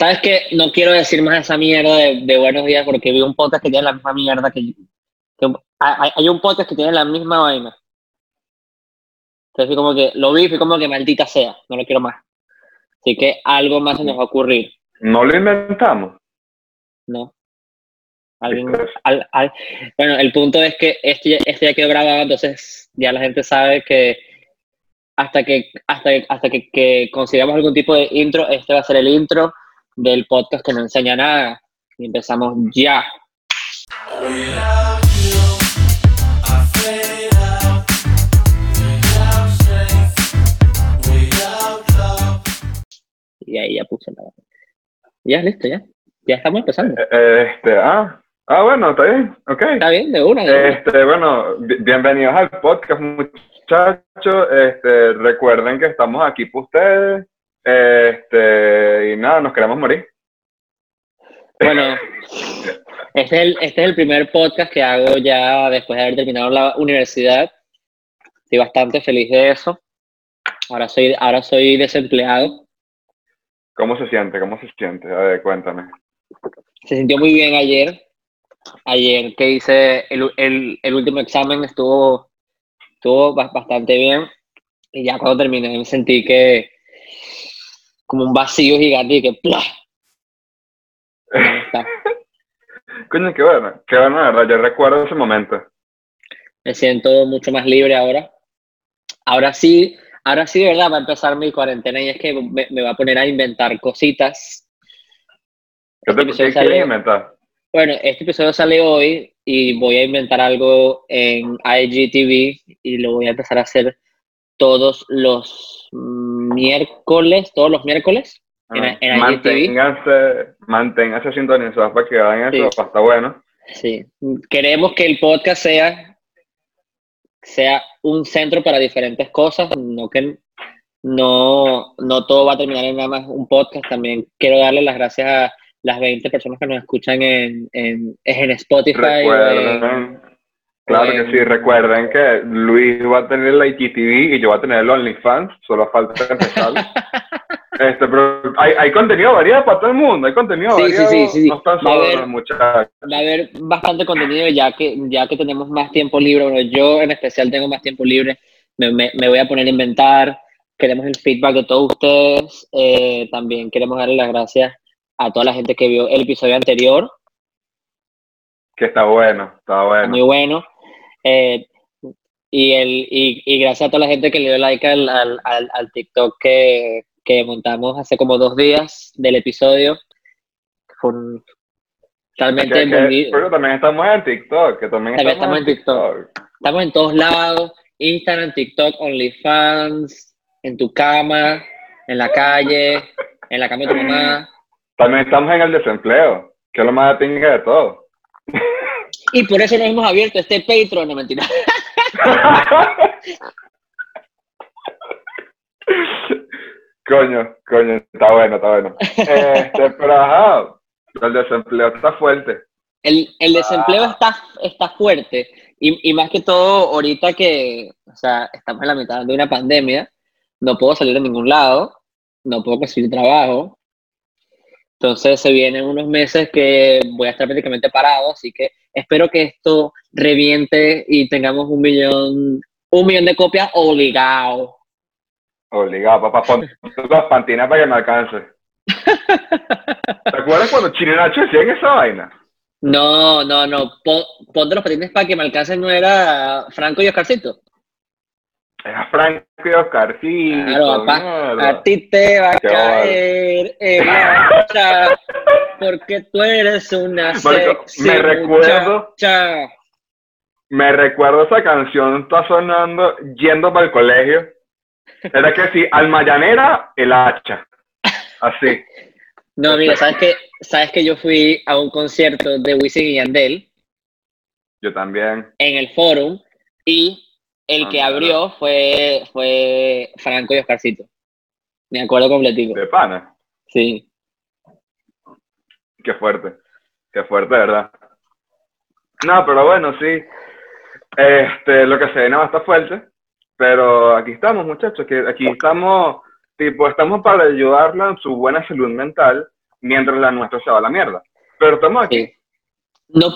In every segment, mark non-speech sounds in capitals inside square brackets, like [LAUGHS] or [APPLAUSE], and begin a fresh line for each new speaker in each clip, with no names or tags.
¿Sabes qué? No quiero decir más esa mierda de, buenos días porque vi un podcast que tiene la misma mierda que, hay, hay, un podcast que tiene la misma vaina. Entonces como que lo vi y fui como que maldita sea, no lo quiero más. Así que algo más se nos va a ocurrir.
¿No lo inventamos?
No. bueno, el punto es que este, este ya quedó grabado, entonces ya la gente sabe que hasta que hasta, hasta que, que consigamos algún tipo de intro, este va a ser el intro del podcast que no enseña nada. Y empezamos ya. Y ahí ya puse la. Ya, listo, ya. Ya estamos empezando.
Eh, este, ah, ah, bueno, está bien, ok.
Está bien, de una.
Este, bueno, bienvenidos al podcast, muchachos. Este, recuerden que estamos aquí para ustedes. Este, y nada, nos queremos morir.
Bueno, este es, el, este es el primer podcast que hago ya después de haber terminado la universidad. Estoy bastante feliz de eso. Ahora soy, ahora soy desempleado.
¿Cómo se siente? ¿Cómo se siente? A ver, cuéntame.
Se sintió muy bien ayer. Ayer que hice el, el, el último examen estuvo, estuvo bastante bien. Y ya cuando terminé me sentí que como un vacío gigante y que ¡plá! [LAUGHS]
Coño, qué bueno, qué bueno, verdad, yo recuerdo ese momento.
Me siento mucho más libre ahora. Ahora sí, Ahora sí, de verdad, va a empezar mi cuarentena y es que me, me va a poner a inventar cositas.
¿Qué te este quieres inventar?
Bueno, este episodio sale hoy y voy a inventar algo en IGTV y lo voy a empezar a hacer todos los miércoles, todos los miércoles
en, ah, en manténgase, manténgase sintonizados para que vayan eso, está bueno.
Sí, queremos que el podcast sea sea un centro para diferentes cosas, no que no, no todo va a terminar en nada más un podcast, también quiero darle las gracias a las 20 personas que nos escuchan en, en, en Spotify.
Recuerden, claro que sí, recuerden que Luis va a tener la IGTV y yo voy a tener el OnlyFans, solo falta empezar. [LAUGHS] Este, pero hay, hay, contenido variado para todo el mundo, hay contenido
sí,
variado.
Sí, sí, sí.
No están
va, a haber, va a haber bastante contenido ya que, ya que tenemos más tiempo libre. Bueno, yo en especial tengo más tiempo libre, me, me, me voy a poner a inventar. Queremos el feedback de todos ustedes. Eh, también queremos darle las gracias a toda la gente que vio el episodio anterior.
Que está bueno, está bueno.
muy bueno. Eh, y, el, y, y, gracias a toda la gente que le dio like al, al, al TikTok que, que montamos hace como dos días del episodio. Fue
realmente Pero también estamos en TikTok, que también, estamos, en TikTok.
Estamos en todos lados, Instagram, TikTok, OnlyFans, en tu cama, en la calle, en la cama de tu mamá.
También estamos en el desempleo, que es lo más atinga de todo.
Y por eso nos hemos abierto este Patreon, no mentira.
Coño, coño, está bueno, está bueno. Este, pero ajá, el desempleo está fuerte.
El, el desempleo ah. está, está fuerte. Y, y, más que todo, ahorita que, o sea, estamos en la mitad de una pandemia, no puedo salir a ningún lado, no puedo conseguir trabajo. Entonces se vienen unos meses que voy a estar prácticamente parado, así que espero que esto reviente y tengamos un millón, un millón de copias obligado.
Obligado, papá, pon las pantinas para que me alcance. [LAUGHS] ¿Te acuerdas cuando Nacho hacían esa vaina?
No, no, no. ponte los patines para que me alcancen, ¿no era Franco y Oscarcito?
Era Franco y Oscarcito.
Claro, papá. A ti te va a caer [LAUGHS] el hacha porque tú eres una sexy
Me recuerdo. Me recuerdo esa canción, está sonando yendo para el colegio era que sí, almayanera, el hacha. Así.
No, mira, ¿sabes que, ¿sabes que yo fui a un concierto de Wisin y Yandel?
Yo también.
En el Forum. Y el que ah, abrió fue, fue Franco y Oscarcito. Me acuerdo completico.
¿De pana?
Sí.
Qué fuerte. Qué fuerte, ¿verdad? No, pero bueno, sí. Este, lo que se ve no está fuerte. Pero aquí estamos, muchachos, que aquí estamos, tipo, estamos para ayudarla en su buena salud mental, mientras la nuestra se va a la mierda. Pero estamos aquí.
Sí. No,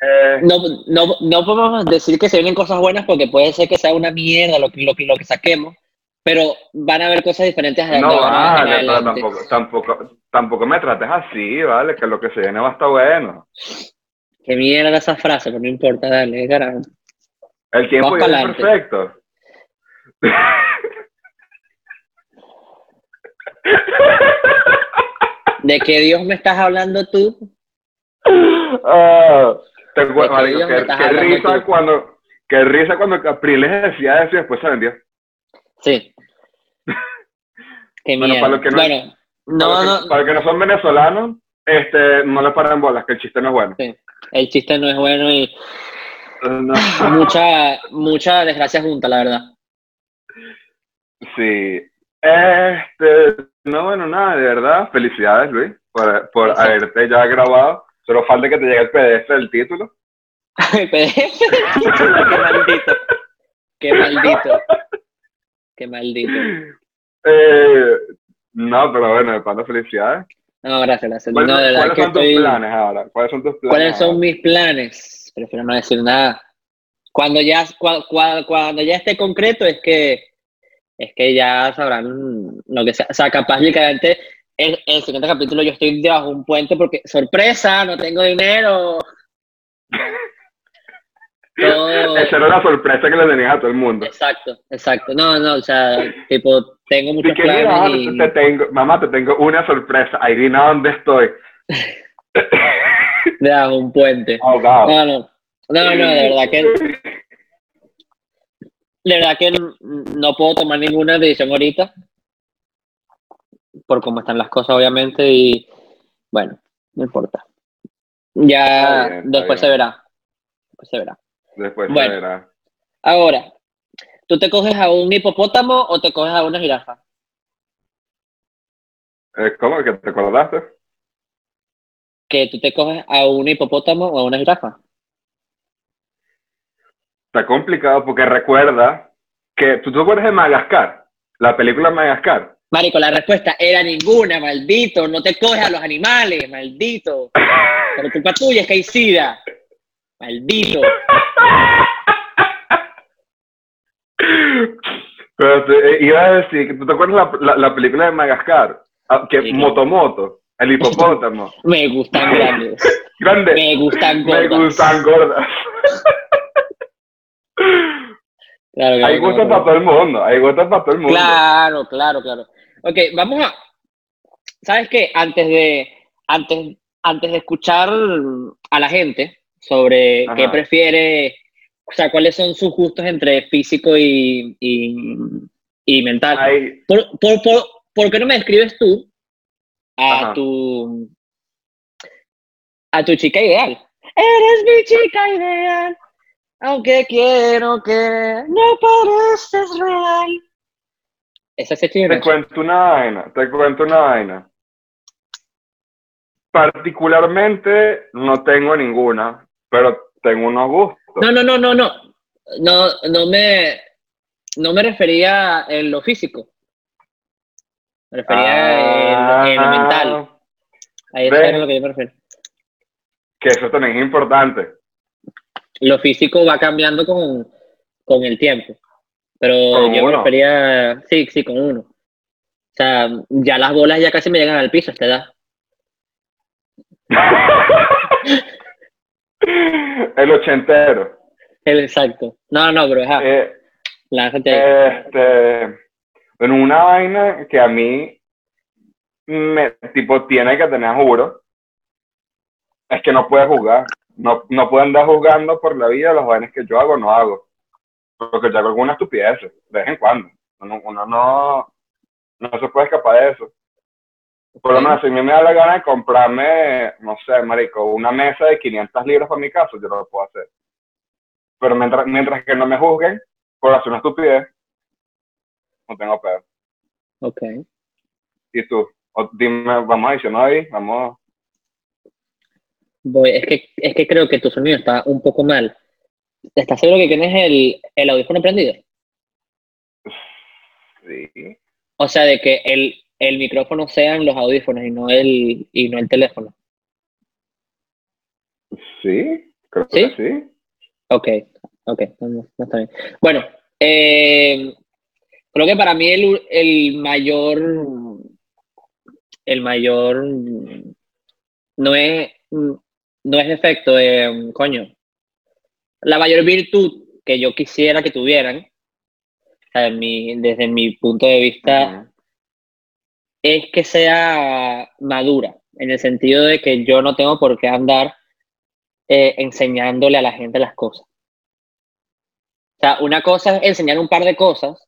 Eh,
no, no, no podemos decir que se vienen cosas buenas porque puede ser que sea una mierda lo que, lo, lo que saquemos, pero van a haber cosas diferentes de
no vale, pero tampoco, tampoco, tampoco me trates así, ¿vale? Que lo que se viene va a estar bueno.
Qué mierda esa frase, pero no importa, dale, carajo.
El tiempo es perfecto.
¿De qué Dios me estás hablando tú?
Ah, te
¿De qué
acuerdas, marico,
hablando
risa cuando, qué risa cuando Capriles decía eso y después se vendió.
Sí. [LAUGHS] Qué
Bueno, para los que no-
bueno, no,
para,
no,
los que, para los que no son venezolanos, este, no le paren bolas, que el chiste no es bueno.
el chiste no es bueno y
No. [LAUGHS]
mucha, mucha desgracia junta, la verdad.
Sí. Este, no, bueno, nada, de verdad, felicidades, Luis, por, por haberte ya grabado. Solo falta que te llegue el PDF del título. [LAUGHS]
Qué maldito. Qué maldito. Qué maldito.
Eh, no, pero bueno, de paso, felicidades.
No, gracias, gracias.
¿Cuáles,
No, de verdad
cuáles
que
son tus
estoy-
planes ahora? ¿Cuáles son tus planes?
¿Cuáles son
ahora?
mis planes? Prefiero no decir nada. Cuando ya, cua- cua- cuando ya esté concreto es que es que ya sabrán lo que sea. O sea, capaz literalmente el, el siguiente capítulo yo estoy debajo de un puente porque sorpresa, no tengo dinero. Todo- [LAUGHS]
Esa era la sorpresa que le tenías a todo el mundo.
exacto, exacto. No, no, o sea, tipo, tengo muchos
mira,
planes y
te tengo, mamá, te tengo una sorpresa. Adivina dónde estoy. [LAUGHS]
debajo de un puente.
Ahogado.
No, no, no, no, de verdad que de verdad que no puedo tomar ninguna decisión ahorita por cómo están las cosas, obviamente, y bueno, no importa. Ya
Está bien, está
después
bien.
se verá. Después se verá.
Después
Bueno.
se verá.
Ahora, ¿tú te coges a un hipopótamo o te coges a una jirafa?
Eh, ¿Cómo? ¿Que te acordaste?
¿Que tú te coges a un hipopótamo o a una jirafa?
Está complicado porque recuerda que tú te acuerdas de Madagascar, la película Madagascar.
Marico, la respuesta era ninguna, maldito. No te coges a los animales, maldito. Por culpa tuya es que hay sida. Maldito.
Pero te, eh, iba a decir tú te acuerdas la, la, la película de Madagascar, Ah, que
Sí.
Motomoto, el hipopótamo. [LAUGHS]
Me gustan grandes. [LAUGHS]
Grande.
Me gustan
Me
gordas.
gustan gordas.
Claro, claro,
Hay gustos
claro.
para todo el mundo, hay gustos para todo el mundo.
Claro, claro, claro. Ok, vamos a. ¿Sabes qué? Antes de, antes, antes de escuchar a la gente sobre qué prefiere, o sea, cuáles son sus gustos entre físico y, y, y mental. ¿Por, por, por, por qué no me describes tú a
Ajá.
tu a tu chica ideal? Eres mi chica ideal, aunque quiero que no pareces real. Esa
te cuento una vaina, te cuento una vaina. Particularmente no tengo ninguna, pero tengo unos gustos.
No, no, no, no, no. No, no me, no me refería en lo físico. Me refería en, en lo mental. Ahí
ve.
es lo que yo me refiero.
Que eso también es importante.
Lo físico va cambiando con, con el tiempo. Pero yo me
uno.
refería, sí, sí, con uno. O sea, ya las bolas ya casi me llegan al piso a esta edad. [LAUGHS]
El ochentero.
El exacto. No, no, pero ajá,
Eh, este, bueno, una vaina que a mí me, tipo, tiene que tener juro, es que no puede jugar. No, no puedo andar jugando por la vida los vainas que yo hago, no hago. Porque yo hago alguna estupidez, de vez en cuando. Uno, uno no, no se puede escapar de eso. Por lo menos, si a mí me da la gana de comprarme, no sé, marico, una mesa de 500 libras para mi casa, yo no lo puedo hacer. Pero mientras, mientras que no me juzguen por hacer una estupidez, no tengo pedo.
Ok.
¿Y tú? O dime, vamos a adicionar ahí, vamos.
Voy, es que, es que creo que tu sonido está un poco mal. ¿Estás seguro que tienes el, el audífono prendido?
Sí.
O sea, de que el, el micrófono sean los audífonos y no el, y no el teléfono.
Sí, creo que sí.
Ok, ok, no, está bien. Bueno, eh, creo que para mí el, el mayor, el mayor, no es, no es efecto de, coño, la mayor virtud que yo quisiera que tuvieran, desde mi punto de vista, es que sea madura, en el sentido de que yo no tengo por qué andar eh, enseñándole a la gente las cosas. O sea, una cosa es enseñar un par de cosas.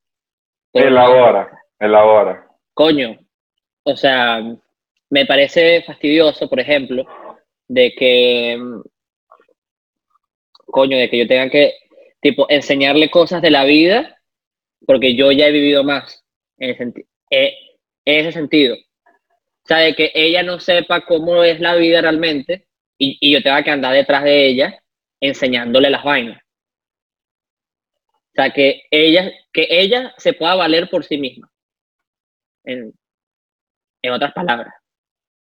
Elabora, elabora.
Coño, o sea, me parece fastidioso, por ejemplo, de que, coño, de que yo tenga que, tipo, enseñarle cosas de la vida, porque yo ya he vivido más, en, eh, en ese sentido. O sea, de que ella no sepa cómo es la vida realmente, y, y yo tenga que andar detrás de ella enseñándole las vainas. O sea, que ella, que ella se pueda valer por sí misma. En, en otras palabras.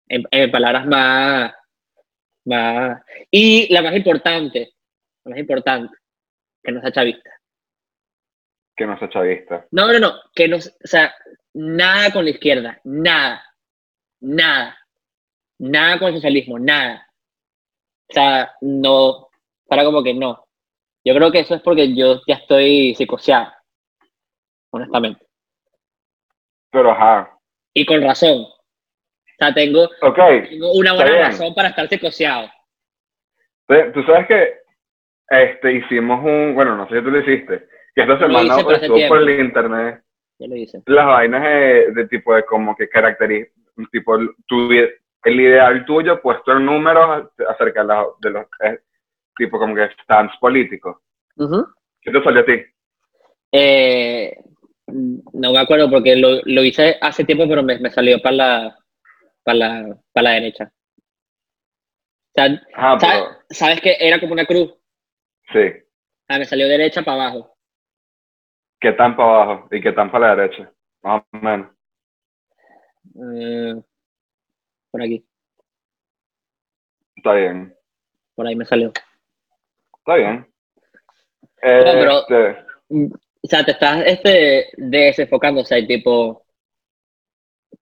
En, en, palabras más, más. Y la más importante, la más importante, que no sea chavista.
Que no sea chavista.
No, no, no. Que no, o sea, nada con la izquierda. Nada. Nada. Nada con el socialismo. Nada. O sea, no, para como que no. Yo creo que eso es porque yo ya estoy psicoseado, honestamente.
Pero ajá.
Y con razón. O sea, tengo, tengo una buena razón para estar psicoseado.
Tú sabes que este, hicimos un, bueno, no sé si tú lo hiciste, que esta semana estuvo por el internet.
lo hice.
Las vainas de, de, tipo de como que caracteriza, tipo, tu, el ideal tuyo puesto en números acerca de los, de los eh, tipo como que stands políticos. ¿Qué te salió a ti?
Eh, no me acuerdo porque lo, lo, hice hace tiempo, pero me, me salió para la, para la, para la derecha.
ah,
¿sabes, ¿sabes, que era como una cruz?
Sí.
Ah, me salió derecha para abajo.
¿Qué tan para abajo y qué tan para la derecha? Más o menos.
Eh, por aquí.
Está bien.
Por ahí me salió.
Está bien.
pero, este, o sea, te estás este, desenfocando, o sea, tipo,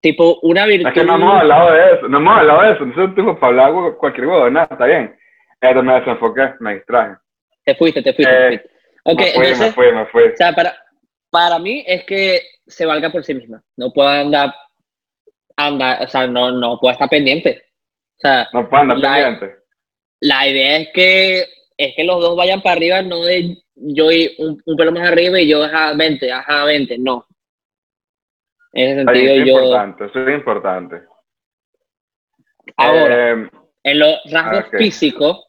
tipo una virtud.
Es que no hemos hablado de eso, no hemos hablado de eso, un tipo para hablar cualquier cosa, nada, está bien. Pero me desenfoqué, me distraje.
Te fuiste, te fuiste. te
fuiste. Okay, me fui, me fui, me fui.
O sea, para, para mí es que se valga por sí misma. No puedo andar anda, o sea, no, no puede estar pendiente. O sea,
no puede andar pendiente.
La idea es que, es que los dos vayan para arriba, no de yo y un, un pelo más arriba y yo a 20, ajá, 20, no. En ese sentido,
es
yo.
Importante, eso es importante.
Ahora, eh, en los rasgos físicos.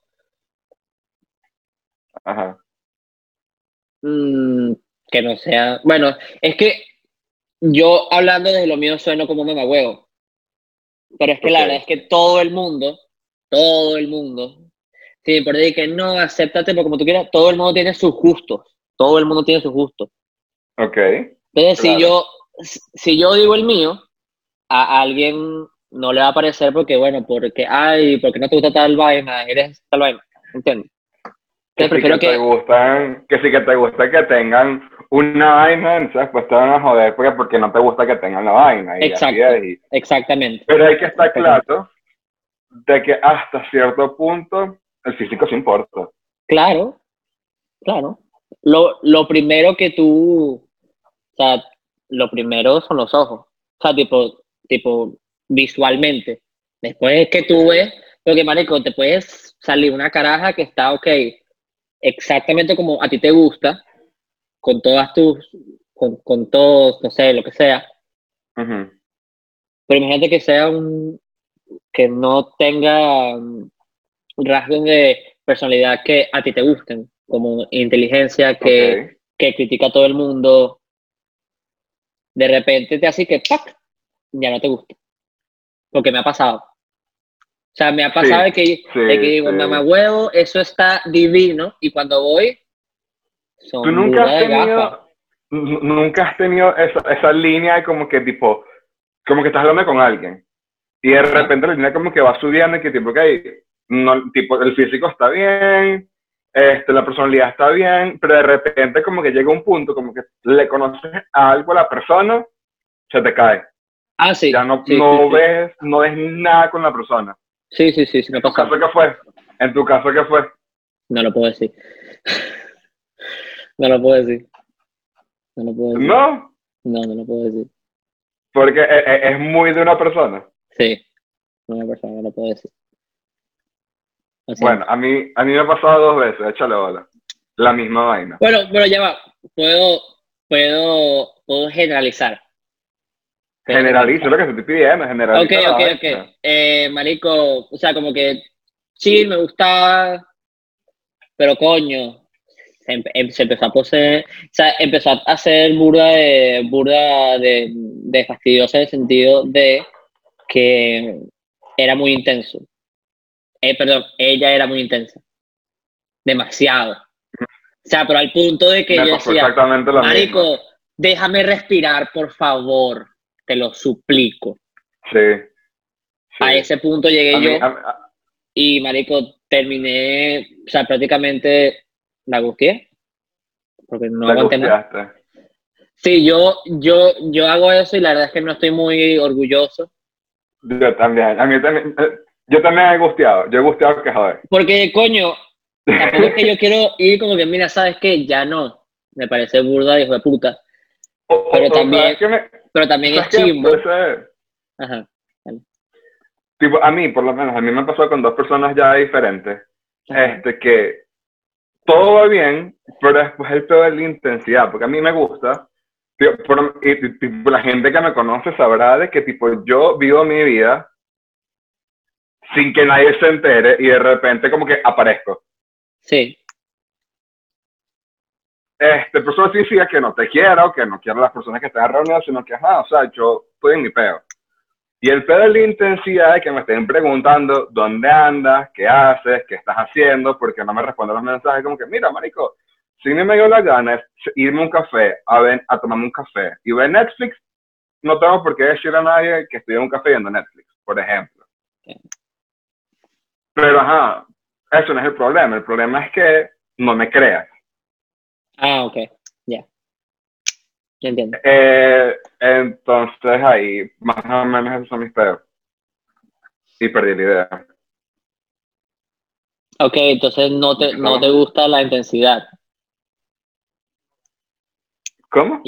Ajá.
Mmm, que no sea. Bueno, es que yo hablando desde lo mío sueno como huevo. Pero es que la verdad es que todo el mundo, todo el mundo, sí, por decir que no, acéptate como tú quieras, todo el mundo tiene sus gustos. Todo el mundo tiene sus gustos.
Ok.
Entonces, si, yo, si yo digo el mío, a alguien no le va a parecer porque, bueno, porque, ay, porque no te gusta tal vaina, eres tal vaina, ¿entiendes?
Que, prefiero que, que, te gustan, que sí que te gusta que tengan una vaina, entonces pues te van a joder porque, porque no te gusta que tengan la vaina. Y
Exacto, exactamente.
Pero hay que estar claro de que hasta cierto punto el físico se importa.
Claro, claro. Lo, lo primero que tú, o sea, lo primero son los ojos. O sea, tipo, tipo visualmente. Después es que tú ves, porque marico, te puedes salir una caraja que está ok, exactamente como a ti te gusta, con todas tus, con, con todos, no sé, lo que sea. Pero imagínate que sea un, que no tenga rasgos de personalidad que a ti te gusten, como inteligencia que, que critica a todo el mundo. De repente te hace que ¡pac! ya no te gusta. Porque me ha pasado. O sea, me ha pasado de que, de que digo, mamá huevo, eso está divino. Y cuando voy,
¿Tú nunca has, tenido, nunca has tenido esa, esa línea de como que tipo, como que estás hablando con alguien. Y de repente la línea como que va subiendo y que tipo, que no, tipo, el físico está bien, este, la personalidad está bien, pero de repente como que llega un punto, como que le conoces algo a la persona, se te cae.
Ah, sí.
Ya no, no ves, no ves nada con la persona.
Sí, sí, sí, sí me
¿En tu caso qué fue? ¿En tu caso qué fue?
No lo puedo decir. [LAUGHS] no lo puedo decir. No lo puedo decir.
¿No?
No, no lo puedo decir.
Porque e, e, es, muy de una persona.
Sí, de una persona, no lo puedo decir.
bueno, a mí, a mí me ha pasado dos veces, échale bola. La misma vaina.
Bueno, pero ya va. Puedo, puedo, puedo generalizar.
Generalizo lo que te estoy pidiendo, generalizo.
Ok, ok, ok. Eh, marico, o sea, como que sí, me gustaba, pero coño, se, empezó a poseer, o sea, empezó a hacer burda de, burda de, de fastidiosa en el sentido de que era muy intenso. Eh, perdón, ella era muy intensa. Demasiado. O sea, pero al punto de que yo decía, marico, déjame respirar, por favor te lo suplico.
Sí.
A ese punto llegué yo y, marico, terminé, o sea, prácticamente la gustié. Porque no aguanté nada. Sí, yo, yo, yo hago eso y la verdad es que no estoy muy orgulloso.
Yo también, a mí también, eh, yo también he gusteado, yo he gusteado que joder.
Porque, coño, tampoco es que yo [LAUGHS] quiero ir como que, mira, ¿sabes qué? Ya no, me parece burda, hijo de puta. pero también... Pero también es chimbo.
Ajá. Tipo, a mí, por lo menos, a mí me pasó con dos personas ya diferentes. Este, que todo va bien, pero después el peor es la intensidad, porque a mí me gusta. y, tipo, la gente que me conoce sabrá de que tipo yo vivo mi vida sin que nadie se entere y de repente como que aparezco.
Sí
este, pero eso significa que no te quiero, que no quiero a las personas que están reunidas, sino que, ajá, o sea, yo estoy en mi peo. Y el pedo es la intensidad de que me estén preguntando dónde andas, qué haces, qué estás haciendo, porque no me responden los mensajes como que, mira, marico, si me dio la gana es irme a un café, a, ver, a tomarme un café y ver Netflix, no tengo por qué decir a nadie que estoy en un café viendo Netflix, por ejemplo. Pero, ajá, eso no es el problema. El problema es que no me creas.
Ah, ok, ya. Ya entiendo.
Eh, entonces ahí, más o menos esos son mis pedos. Y perdí la idea.
Ok, entonces no te, no te gusta la intensidad.
¿Cómo?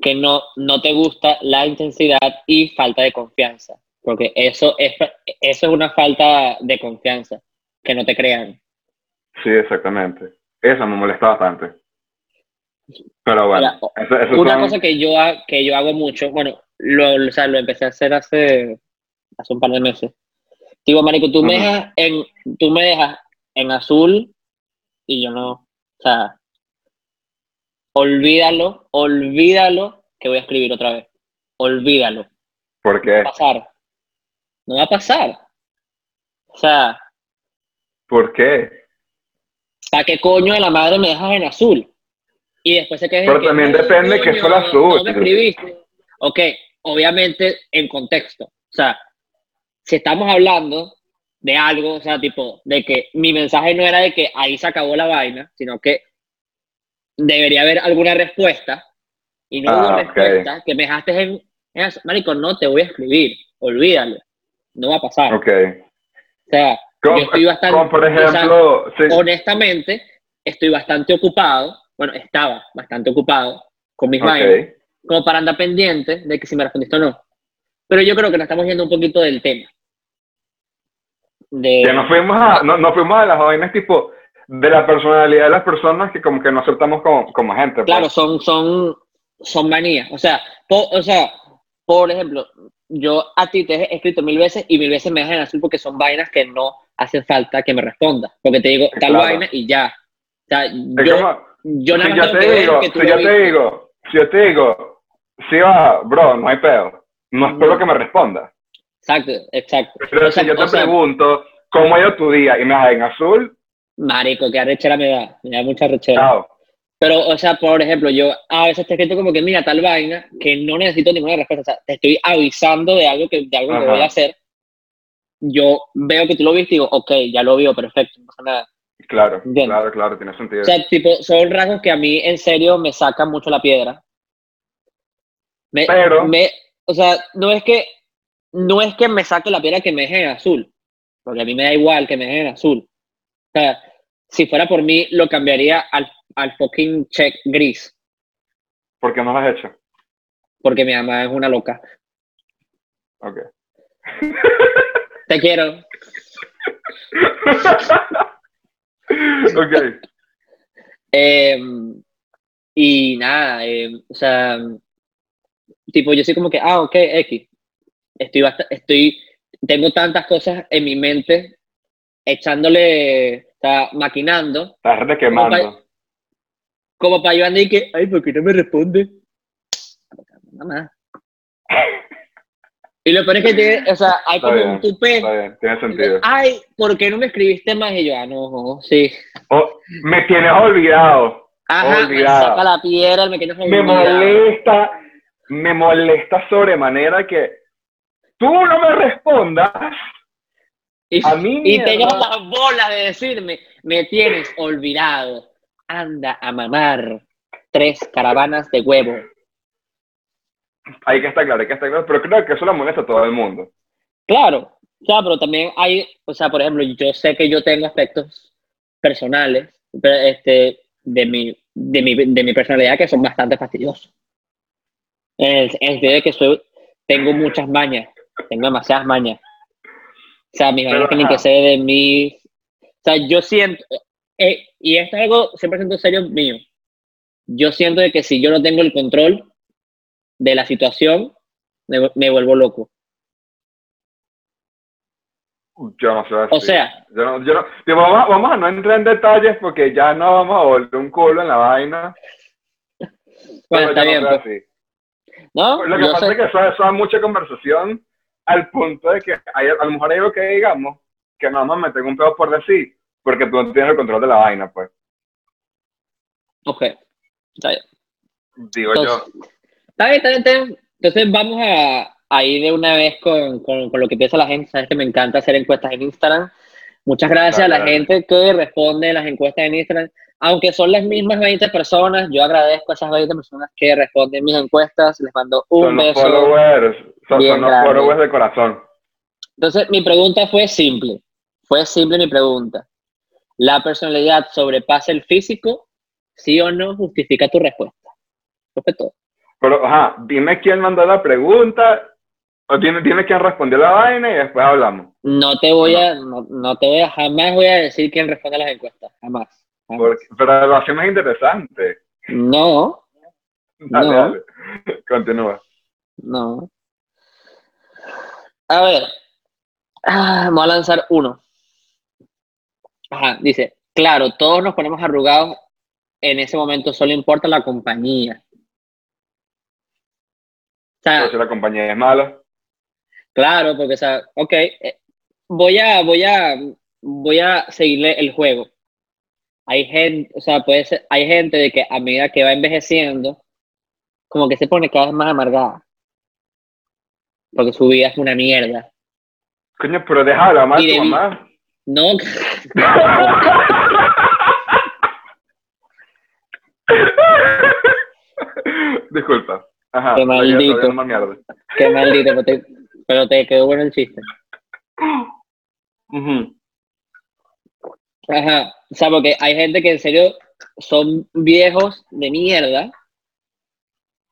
Que no, no te gusta la intensidad y falta de confianza. Porque eso es, eso es una falta de confianza, que no te crean.
Sí, exactamente. Eso me molesta bastante. Pero bueno,
una cosa que yo, que yo hago mucho, bueno, lo, o sea, lo empecé a hacer hace, hace un par de meses. Digo, Marico, tú, me dejas en, tú me dejas en azul y yo no, o sea, olvídalo, olvídalo que voy a escribir otra vez. Olvídalo.
¿Por qué?
No va a pasar. No va a pasar. O sea.
¿Por qué?
¿Para qué coño de la madre me dejas en azul? Y después se queda.
Pero también depende que fuera azul.
No me escribiste. Ok, obviamente en contexto. O sea, si estamos hablando de algo, o sea, tipo, de que mi mensaje no era de que ahí se acabó la vaina, sino que debería haber alguna respuesta y no hubo ah, respuesta, que me dejaste en, en, Marico, no te voy a escribir, olvídalo, no va a pasar.
Ok.
O sea, yo estoy bastante,
por ejemplo,
honestamente, estoy bastante ocupado, bueno, estaba bastante ocupado con mis okay. como para andar pendiente de que si me respondiste o no. Pero yo creo que nos estamos yendo un poquito del tema.
De... Que nos fuimos a, no, fuimos a las vainas tipo de la personalidad de las personas que como que no aceptamos como, como gente. Pues.
Claro, son, son, son manías. O sea, o sea, por ejemplo, yo a ti te he escrito mil veces y mil veces me dejan azul porque son vainas que no hacen falta que me responda. Porque te digo tal vaina y ya. O sea, yo, yo nada
si yo te digo, si yo te digo, si yo te digo, si va, bro, no hay pedo. No espero que me responda.
Exacto, exacto.
Pero si yo te pregunto, ¿cómo ha ido tu día? Y me da en azul.
Marico, qué arrechera me da. Me da mucha arrechera. Pero, o sea, por ejemplo, yo a veces te escrito como que, mira, tal vaina, que no necesito ninguna respuesta. O sea, te estoy avisando de algo que, de algo que voy a hacer. Yo veo que tú lo viste y digo, ok, ya lo vio, perfecto, no pasa nada.
Claro, claro, claro, tiene sentido.
O sea, tipo, son rasgos que a mí en serio me sacan mucho la piedra. Pero, me, o sea, no es que no es que me saque la piedra que me deje en azul, porque a mí me da igual que me deje en azul. O sea, si fuera por mí, lo cambiaría al, al fucking check gris.
¿Por qué no lo has hecho?
Porque mi mamá es una loca.
Ok. [LAUGHS]
Te quiero.
ok.
Em, y nada, em, o sea, tipo, yo soy como que, ah, ok, X. Estoy, estoy, tengo tantas cosas en mi mente, echándole, está maquinando.
Estás quemando.
Como para yo andar y que, ay, ¿por qué no me responde? Mamá. Y lo peor es que tiene, o sea, hay como un tupé.
Está bien, tiene sentido.
Ay, ¿por qué no me escribiste más? Y yo, ah, no, sí.
Oh, me tienes olvidado.
Ajá, olvidado. me saca la piedra, me tienes olvidado.
Me molesta, me molesta sobremanera que tú no me respondas.
Y, a mí y tengas la bola de decirme, me tienes olvidado. Anda a mamar tres caravanas de huevo.
Hay que estar claro, hay que estar claro, pero creo que eso le molesta a todo el mundo.
Claro, claro, pero también hay, o sea, por ejemplo, yo sé que yo tengo aspectos personales este, de, mi, de, mi, de mi personalidad que son bastante fastidiosos. En el, sentido de que soy, tengo muchas mañas, tengo demasiadas mañas. O sea, mis mañas tienen que ser de mí. O sea, yo siento, eh, y esto es algo 100% serio mío. Yo siento de que si yo no tengo el control de la situación, me, vuelvo loco.
Yo no sé.
O sea,
yo no, yo no, vamos, vamos, a no entrar en detalles porque ya no vamos a volver un culo en la vaina. [LAUGHS]
Bueno, está bien. Pues.
¿No? Lo que pasa es que eso, eso da mucha conversación al punto de que hay, a lo mejor hay algo que digamos que no vamos a meter un pedo por decir, porque tú no tienes el control de la vaina, pues.
Ok, está bien.
Digo yo.
Está bien, está bien, Entonces vamos a, a, ir de una vez con, con, con, lo que piensa la gente. Sabes que me encanta hacer encuestas en Instagram. Muchas gracias a la gente que responde las encuestas en Instagram aunque son las mismas 20 personas, yo agradezco a esas 20 personas que responden mis encuestas, les mando un
son
beso.
Followers, son, los followers de corazón.
Entonces, mi pregunta fue simple, fue simple mi pregunta. ¿La personalidad sobrepasa el físico? ¿Sí o no justifica tu respuesta? todo.
Pero, ajá, dime quién mandó la pregunta, o dime, dime quién respondió la vaina y después hablamos.
No te voy a, no, no te voy a, jamás voy a decir quién responde las encuestas, jamás
pero lo hace más interesante.
No.
Dale, no. dale. [LAUGHS] Continúa.
No. A ver. Ah, vamos a lanzar uno. Ajá, dice, claro, todos nos ponemos arrugados en ese momento, solo importa la compañía.
Sea, si la compañía es mala.
Claro, porque, o sea, ok, eh, voy a, voy a, voy a seguirle el juego hay gente, o sea, puede ser, hay gente de que a medida que va envejeciendo, como que se pone cada vez más amargada. Porque su vida es una mierda.
Coño, pero déjala más tu mamá.
No. [LAUGHS]
Disculpa. Ajá.
Qué maldito. Qué maldito, pero te, pero te quedó bueno el chiste. Ajá. O sea, porque hay gente que en serio son viejos de mierda.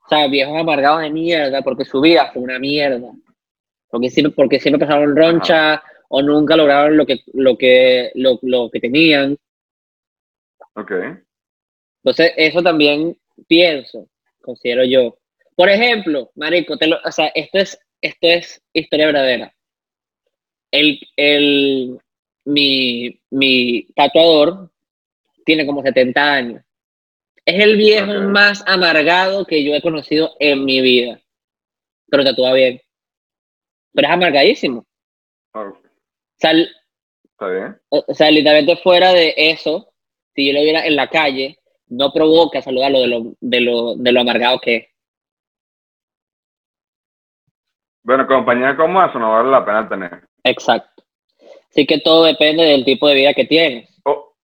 O sea, viejos amargados de mierda porque su vida fue una mierda. Porque siempre, porque siempre pasaron roncha o nunca lograron lo que, lo que, lo, lo que tenían.
Ok.
Entonces, eso también pienso, considero yo. Por ejemplo, Marico, te lo, o sea, esto es, esto es historia verdadera. El, el, mi, mi tatuador tiene como 70 años. Es el viejo más amargado que yo he conocido en mi vida. Pero tatúa bien. Pero es amargadísimo.
O
sea, O sea, literalmente fuera de eso, si yo lo viera en la calle, no provoca saludarlo de lo, de lo, de lo amargado que es.
Bueno, compañía como eso no vale la pena tener.
Exacto. Así que todo depende del tipo de vida que tienes.
Oh,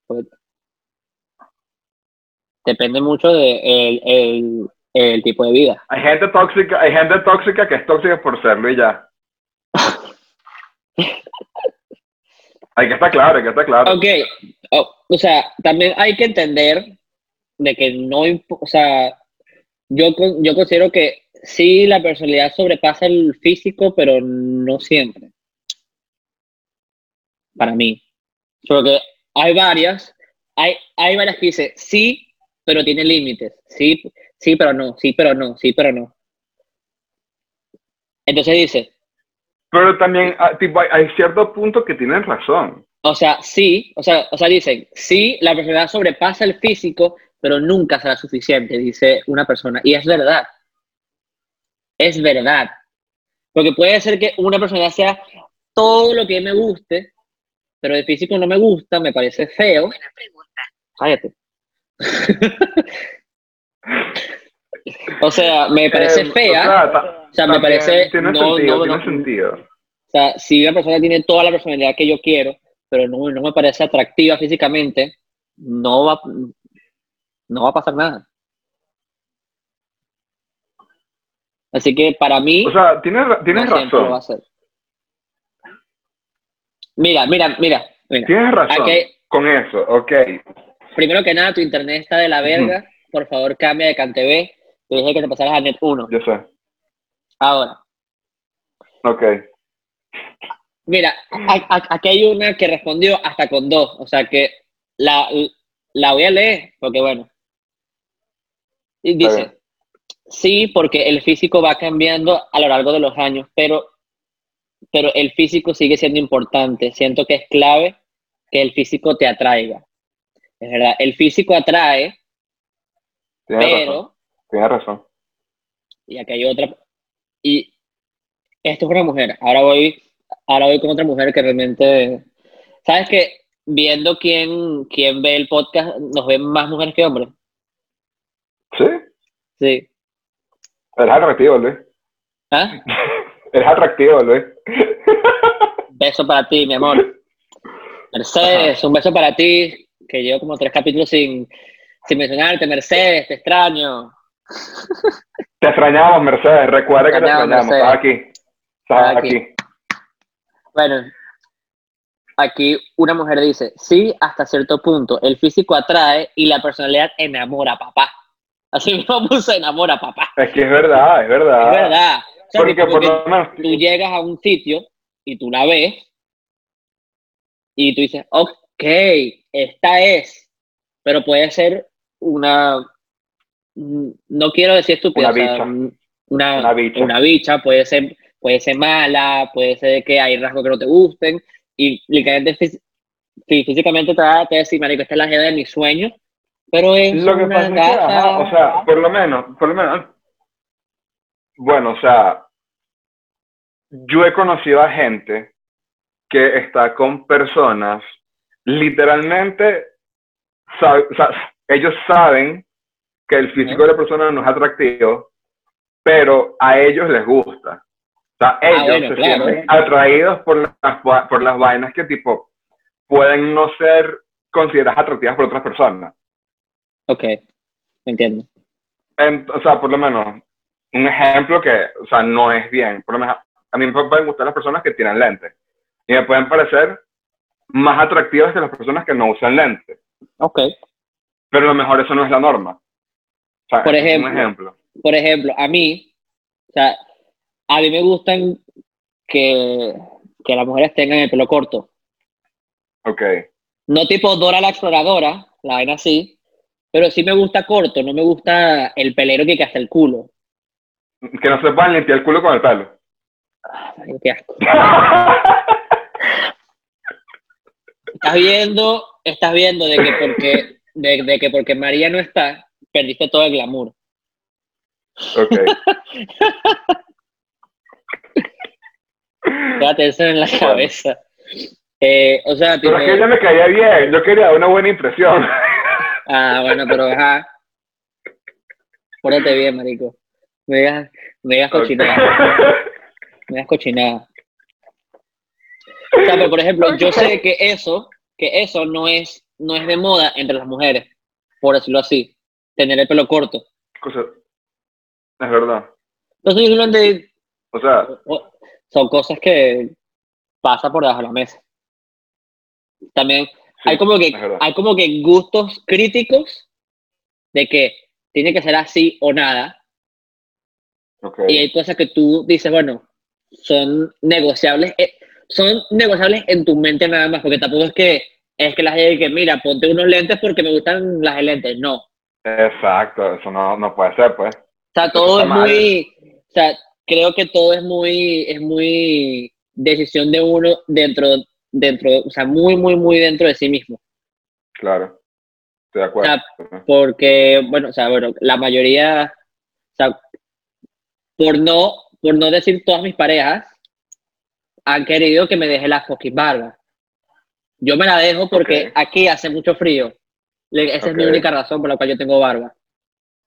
Depende mucho del de el, el tipo de vida.
hay gente tóxica, hay gente tóxica que es tóxica por serlo y ya. [LAUGHS] hay que estar claro, hay que estar claro.
Ok, o, o sea, también hay que entender de que no, o sea, yo, con- yo considero que sí la personalidad sobrepasa el físico, pero no siempre. Para mí. Porque hay varias, hay, hay varias que dice sí, pero tiene límites. Sí, sí, pero no, sí, pero no, sí, pero no. Entonces dice,
Pero también, ah, tipo, hay, hay ciertos puntos que tienen razón.
O sea, sí, o sea, o sea, dicen, sí, la personalidad sobrepasa el físico, pero nunca será suficiente, dice una persona. Y es verdad. Es verdad. Porque puede ser que una personalidad sea todo lo que me guste, pero el físico no me gusta, me parece feo.
Buena pregunta.
Cállate. [LAUGHS] o sea, me parece
Eh,
fea.
O sea, ta-
O sea, me parece-
Tiene
no,
sentido,
no,
tiene sentido.
O sea, si una persona tiene toda la personalidad que yo quiero, pero no, no me parece atractiva físicamente, no va, no va a pasar nada. Así que para mí,
O sea, tienes, tienes
lo va a
razón.
hacer. Mira, mira, mira, mira.
Tienes razón con eso, ok.
Primero que nada, tu internet está de la verga. Por favor, cambia de CanTV. Te dije que te pasaras a Net 1.
Yo sé.
Ahora,
Ok.
Mira, a- a- aquí hay una que respondió hasta con dos, o sea que la, la voy a leer, porque bueno. Y dice. Sí, porque el físico va cambiando a lo largo de los años, pero, pero el físico sigue siendo importante. Siento que es clave que el físico te atraiga. Es verdad, el físico atrae,
Tienes razón.
pero,
Tienes razón.
y aquí hay otra, y esto es una mujer, ahora voy, ahora voy con otra mujer que realmente, ¿sabes que Viendo quién, quién ve el podcast, nos ven más mujeres que hombres.
Sí.
Sí.
Eres atractivo, Luis.
¿Ah? [LAUGHS]
Eres atractivo, Luis.
Beso para ti, mi amor. Mercedes, un beso para ti, que llevo como tres capítulos sin, sin mencionarte. Mercedes, te extraño.
Te extrañamos, Mercedes. Recuerda que te
Extrañamos.
Estás aquí. Estás
aquí.
aquí.
Bueno, aquí una mujer dice, sí, hasta cierto punto, el físico atrae y la personalidad enamora, papá. Así mismo [LAUGHS] puse enamora, papá.
Es que es verdad, es verdad.
Es verdad. O sea,
Porque por lo menos.
tú llegas a un sitio y tú la ves y tú dices, ok, esta es, pero puede ser una, no quiero decir estúpida,
Una
o sea,
bicha.
una,
Una bicha.
una bicha, puede ser, puede ser mala, puede ser que hay rasgos que no te gusten y literalmente fí- fí- físicamente te va a decir, marico, esta es la jeva de mis sueños, pero es
Lo que
una
pasa es que,
gata.
ajá, o sea, por lo menos, por lo menos, bueno, o sea, yo he conocido a gente que está con personas, literalmente, sabe- o sea, ellos saben que el físico de la persona no es atractivo, pero a ellos les gusta. O sea, ellos
Ah, bueno,
se
claro.
sienten atraídos por las, por las vainas que tipo pueden no ser consideradas atractivas por otras personas.
Ok, entiendo.
En- o sea, por lo menos, un ejemplo que, o sea, no es bien. Por lo menos, a mí me pueden gustar las personas que tienen lentes. Y me pueden parecer más atractivas que las personas que no usan lentes.
Ok.
Pero a lo mejor eso no es la norma. O sea,
Por ejemplo.
Un ejemplo.
por ejemplo, a mí, o sea, a mí me gustan que, que las mujeres tengan el pelo corto.
Ok.
No tipo Dora la exploradora, la vaina así, pero sí me gusta corto, no me gusta el pelero que hasta el culo.
Que no se puedan limpiar el culo con el pelo.
Ay, qué asco. Estás viendo, estás viendo de que porque, de, de que porque María no está, perdiste todo el glamour.
ok.
Quédate eso en la cabeza. Eh, o sea,
Pero es que ella me caía bien. Yo quería una buena impresión.
Ah, bueno, pero ajá. Pórtate bien, marico. Me digas, me digas cochinada. Me digas cochinada. O sea, pero por ejemplo, yo sé que eso, que eso no es, no es de moda entre las mujeres, por decirlo así, tener el pelo corto.
Cosa- Es verdad.
Entonces, yo simplemente
O sea,
o- son cosas que pasa por debajo de la mesa. También
sí,
hay como que hay como que gustos críticos de que tiene que ser así o nada
Ok.
y hay cosas que tú dices bueno son negociables eh, son negociables en tu mente nada más porque tampoco es que es que la gente que mira ponte unos lentes porque me gustan las lentes no o
Exacto, eso no, no puede ser, pues.
sea todo es
mal.
muy o sea creo que todo es muy es muy decisión de uno dentro dentro o sea muy muy muy dentro de sí mismo
Claro. Estoy de acuerdo.
porque, bueno, o sea, bueno, la mayoría, o sea, por no, por no decir todas mis parejas, han querido que me deje la fucking barba. Yo me la dejo porque
Ok.
aquí hace mucho frío. Esa es mi única razón por la cual yo tengo barba.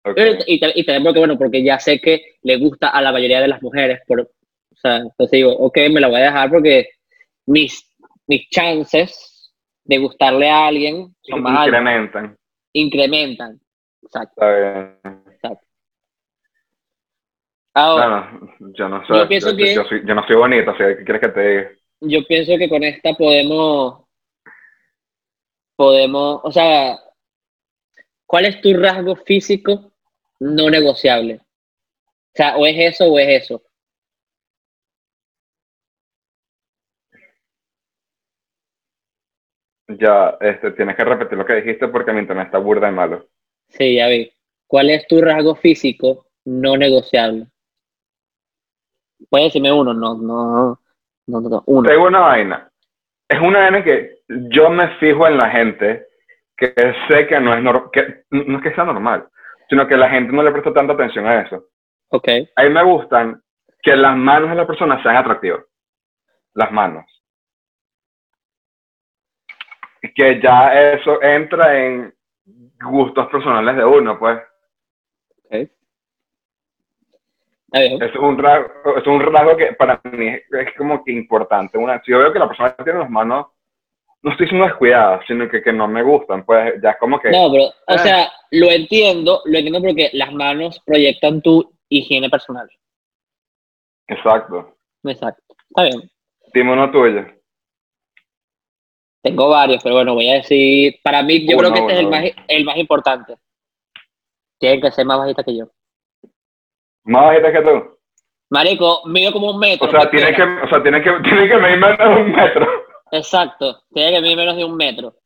Ok.
Y, y, y también porque, bueno, porque ya sé que le gusta a la mayoría de las mujeres. Por, o sea, entonces digo, ok, me la voy a dejar porque mis, mis chances de gustarle a alguien son más altas,
Incrementan.
incrementan. Exacto.
Bien.
Ahora,
No, no, yo no sé.
Yo pienso
yo,
que-
yo soy, yo no soy bonito, así que ¿qué quieres que te diga?
yo pienso que con esta podemos, podemos, o sea, ¿cuál es tu rasgo físico no negociable? O sea, o es eso o es eso.
Ya, este, tienes que repetir lo que dijiste porque mi internet está burda y malo.
Sí, ya vi. ¿Cuál es tu rasgo físico no negociable? Puedes decirme uno, no, no, no, no, no, uno.
Tengo una vaina. Es una vaina que yo me fijo en la gente que sé que no es normal, que no es que sea normal, sino que la gente no le presta tanta atención a eso.
Ok,
A mí me gustan que las manos de la persona sean atractivas. Las manos. Que ya eso entra en gustos personales de uno, pues. Eso es un rasgo, es un rasgo que para mí es, es como que importante. Una, si yo veo que la persona tiene las manos, no estoy diciendo descuidadas, sino que, que no me gustan, pues ya es como que...
No, pero, o
Ah.
sea, lo entiendo, lo entiendo porque las manos proyectan tu higiene personal.
Exacto.
Exacto. Está bien.
Dime uno tuyo.
Tengo varios, pero bueno, voy a decir, para mí, yo
Uno,
creo que este es el
uno,
más, el más importante. Tienen que ser más bajita que yo.
Más bajita que tú.
Marico, mido como un metro.
O sea, tiene que, o sea, tiene que, [LAUGHS] tiene que medir menos de un metro.
Exacto, tiene que medir menos de un metro.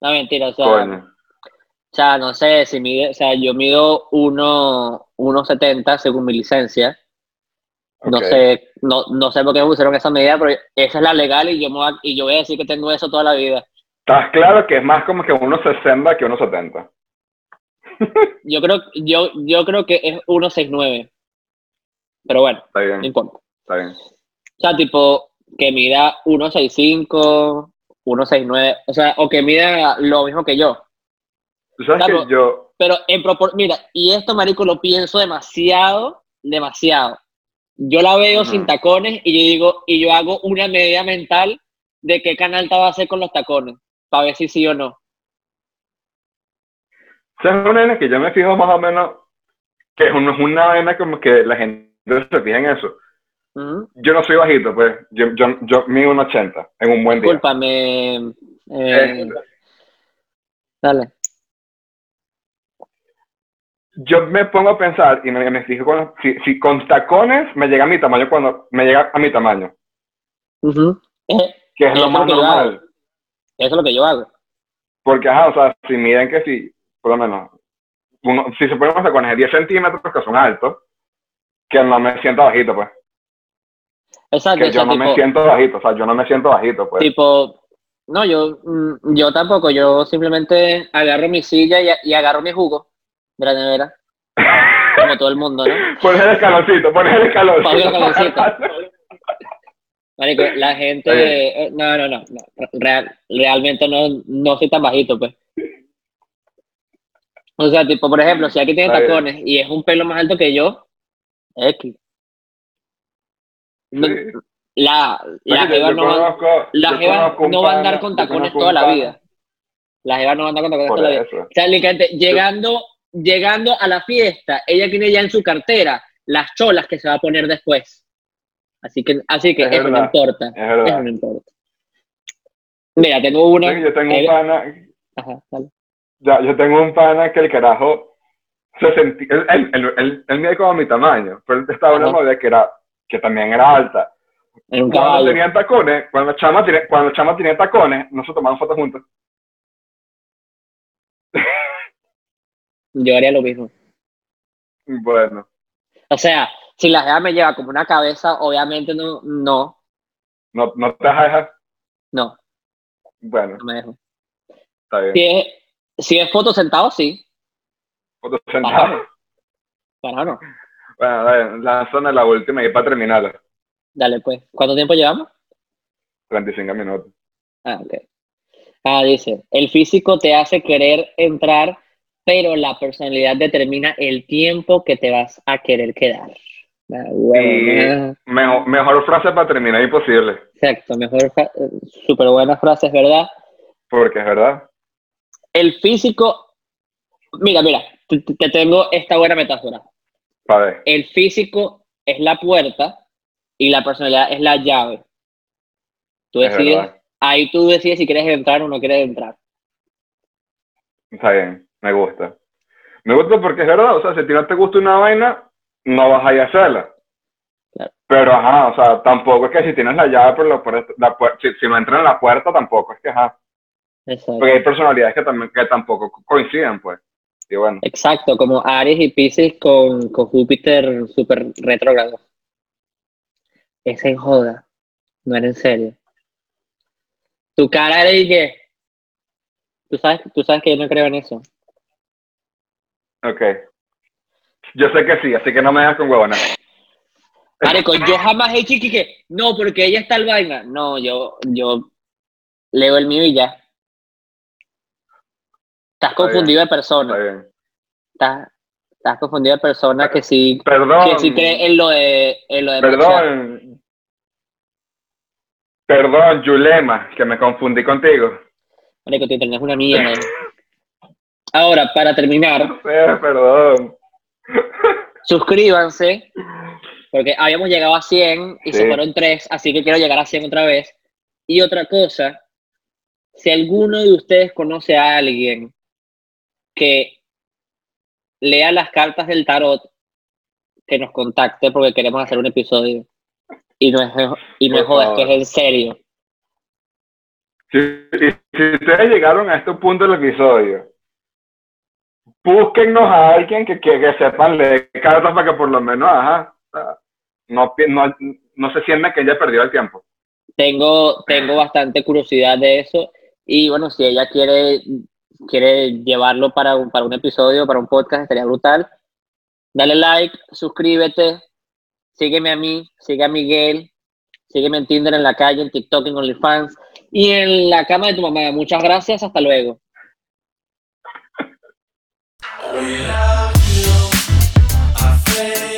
No, mentira, o sea,
Coño.
o sea, no sé si mide, o sea, yo mido 1,70 según mi licencia. No sé, no, no sé por qué pusieron esa medida, pero esa es la legal y yo, me voy a, y yo voy a decir que tengo eso toda la vida.
Estás claro que es más como que unos 60 que unos [LAUGHS] 70.
Yo creo, yo, yo creo que es 1,69. Pero bueno,
Está
no
bien,
importa.
está bien.
O sea, tipo, que mida 1,65, 1,69, o sea, o que mida lo mismo que yo.
Tú sabes
Claro.
que yo,
Pero en propor mira, y esto, marico, lo pienso demasiado, demasiado. Yo la veo sin tacones y yo digo, y yo hago una medida mental de qué canal te va a hacer con los tacones, para ver si sí o no.
¿sabes una vaina que yo me fijo más o menos? Que es una, una vaina como que la gente se fija en eso. Yo no soy bajito, pues. Yo, yo, yo mido un 80 en un buen día.
Discúlpame. eh,
Eh,
dale.
Yo me pongo a pensar y me, me fijo con, si, si con tacones me llega a mi tamaño cuando me llega a mi tamaño.
Eh,
que es lo más
lo yo
normal.
Eso es lo que yo hago.
Porque, ajá, o sea, si miden que si, por lo menos, uno, si se ponen los tacones de 10 centímetros que son altos, que no me siento bajito, pues.
Exacto,
Que
o sea,
yo no me siento bajito, o sea, yo no me siento bajito, pues.
tipo, no, yo, mm, yo tampoco, yo simplemente agarro mi silla y, y agarro mi jugo de la nevera, como todo el mundo, ¿no? [LAUGHS]
Pones el escaloncito, pones el escaloncito.
Pongo el escaloncito. [LAUGHS] Marico, la gente, eh, no, no, no, no, real- realmente no, no soy tan bajito, pues. O sea, tipo, por ejemplo, si aquí tiene tacones y es un pelo más alto que yo, X. La, la Jeva no, no va a andar con tacones toda la vida. La Jeva no va a andar con tacones toda la vida. O sea, llegando, llegando a la fiesta, ella tiene ya en su cartera las cholas que se va a poner después. Así que, así que eso no importa. Eso no importa. Mira, tengo una.
yo tengo un pana. Ajá, dale. Ya, yo tengo un pana que el carajo se sentía. Él, él, él, él, mide como mi tamaño, pero él estaba una modelo que, era, que también era alta.
un
cuando tenían tacones, cuando la chama, tenía, cuando la chama tenía tacones, nosotros tomamos fotos juntos.
Yo haría lo mismo.
Bueno.
O sea, si la jeva me lleva como una cabeza, obviamente no.
No, no, no te dejas
No.
Bueno.
No me dejo.
Está bien.
Si es, si es foto sentado, sí.
Foto sentado.
Para no.
Bueno, dale, la zona la última y para terminarla.
Dale, pues. ¿Cuánto tiempo llevamos?
35 minutos.
Ah, ok. Ah, dice, el físico te hace querer entrar pero la personalidad determina el tiempo que te vas a querer quedar.
Ah, mejor, frase para terminar, imposible.
Exacto, mejor, súper buena frase, es verdad.
Porque es verdad.
El físico, mira, mira, te, tengo esta buena metáfora.
ver.
El físico es la puerta y la personalidad es la llave. Tú decides, ahí tú decides si quieres entrar o no quieres entrar.
Está bien. Me gusta. Me gusta porque es verdad, o sea, si a ti no te gusta una vaina, no vas a ir a hacerla. Pero ajá, o sea, tampoco es que si tienes la llave por la puerta, la si, si, no entran en la puerta, tampoco es que ajá.
Exacto.
Porque hay personalidades que, también, que tampoco coinciden, pues. Y bueno.
Exacto, como Aries y Pisces con, con Júpiter súper retrógrado. Es en joda, no era en serio. Tu cara era y que. Tú sabes, tú sabes que yo no creo en eso.
Ok. Yo sé que sí, así que no me das con huevona.
Marico, yo jamás he dicho que no, porque ella está al vaina. No, yo, yo leo el mío y ya. Estás confundido de persona.
Está bien.
Estás, estás confundido de persona que sí,
perdón,
que sí cree en lo de, en lo de
Perdón. Perdón, Yulema, que me confundí contigo.
Marico, internet es una mierda. [LAUGHS] Ahora, para terminar. [LAUGHS]
perdón.
Suscríbanse, porque habíamos llegado a 100 y se fueron 3, así que quiero llegar a 100 otra vez. Y otra cosa, si alguno de ustedes conoce a alguien que lea las cartas del tarot, que nos contacte porque queremos hacer un episodio. Y no es, y no es que es en serio.
Si, si ustedes llegaron a este punto del episodio búsquennos a alguien que, que, sepan leer cartas para que por lo menos, ajá, no, no, no se sienta que ella perdió el tiempo.
Tengo, tengo bastante curiosidad de eso y bueno, si ella quiere, quiere llevarlo para un, para un episodio, para un podcast, estaría brutal. Dale like, suscríbete, sígueme a mí, sigue a Miguel, sígueme en Tinder, en la calle, en TikTok, en OnlyFans y en la cama de tu mamá. Muchas gracias, hasta luego. We love you. I fade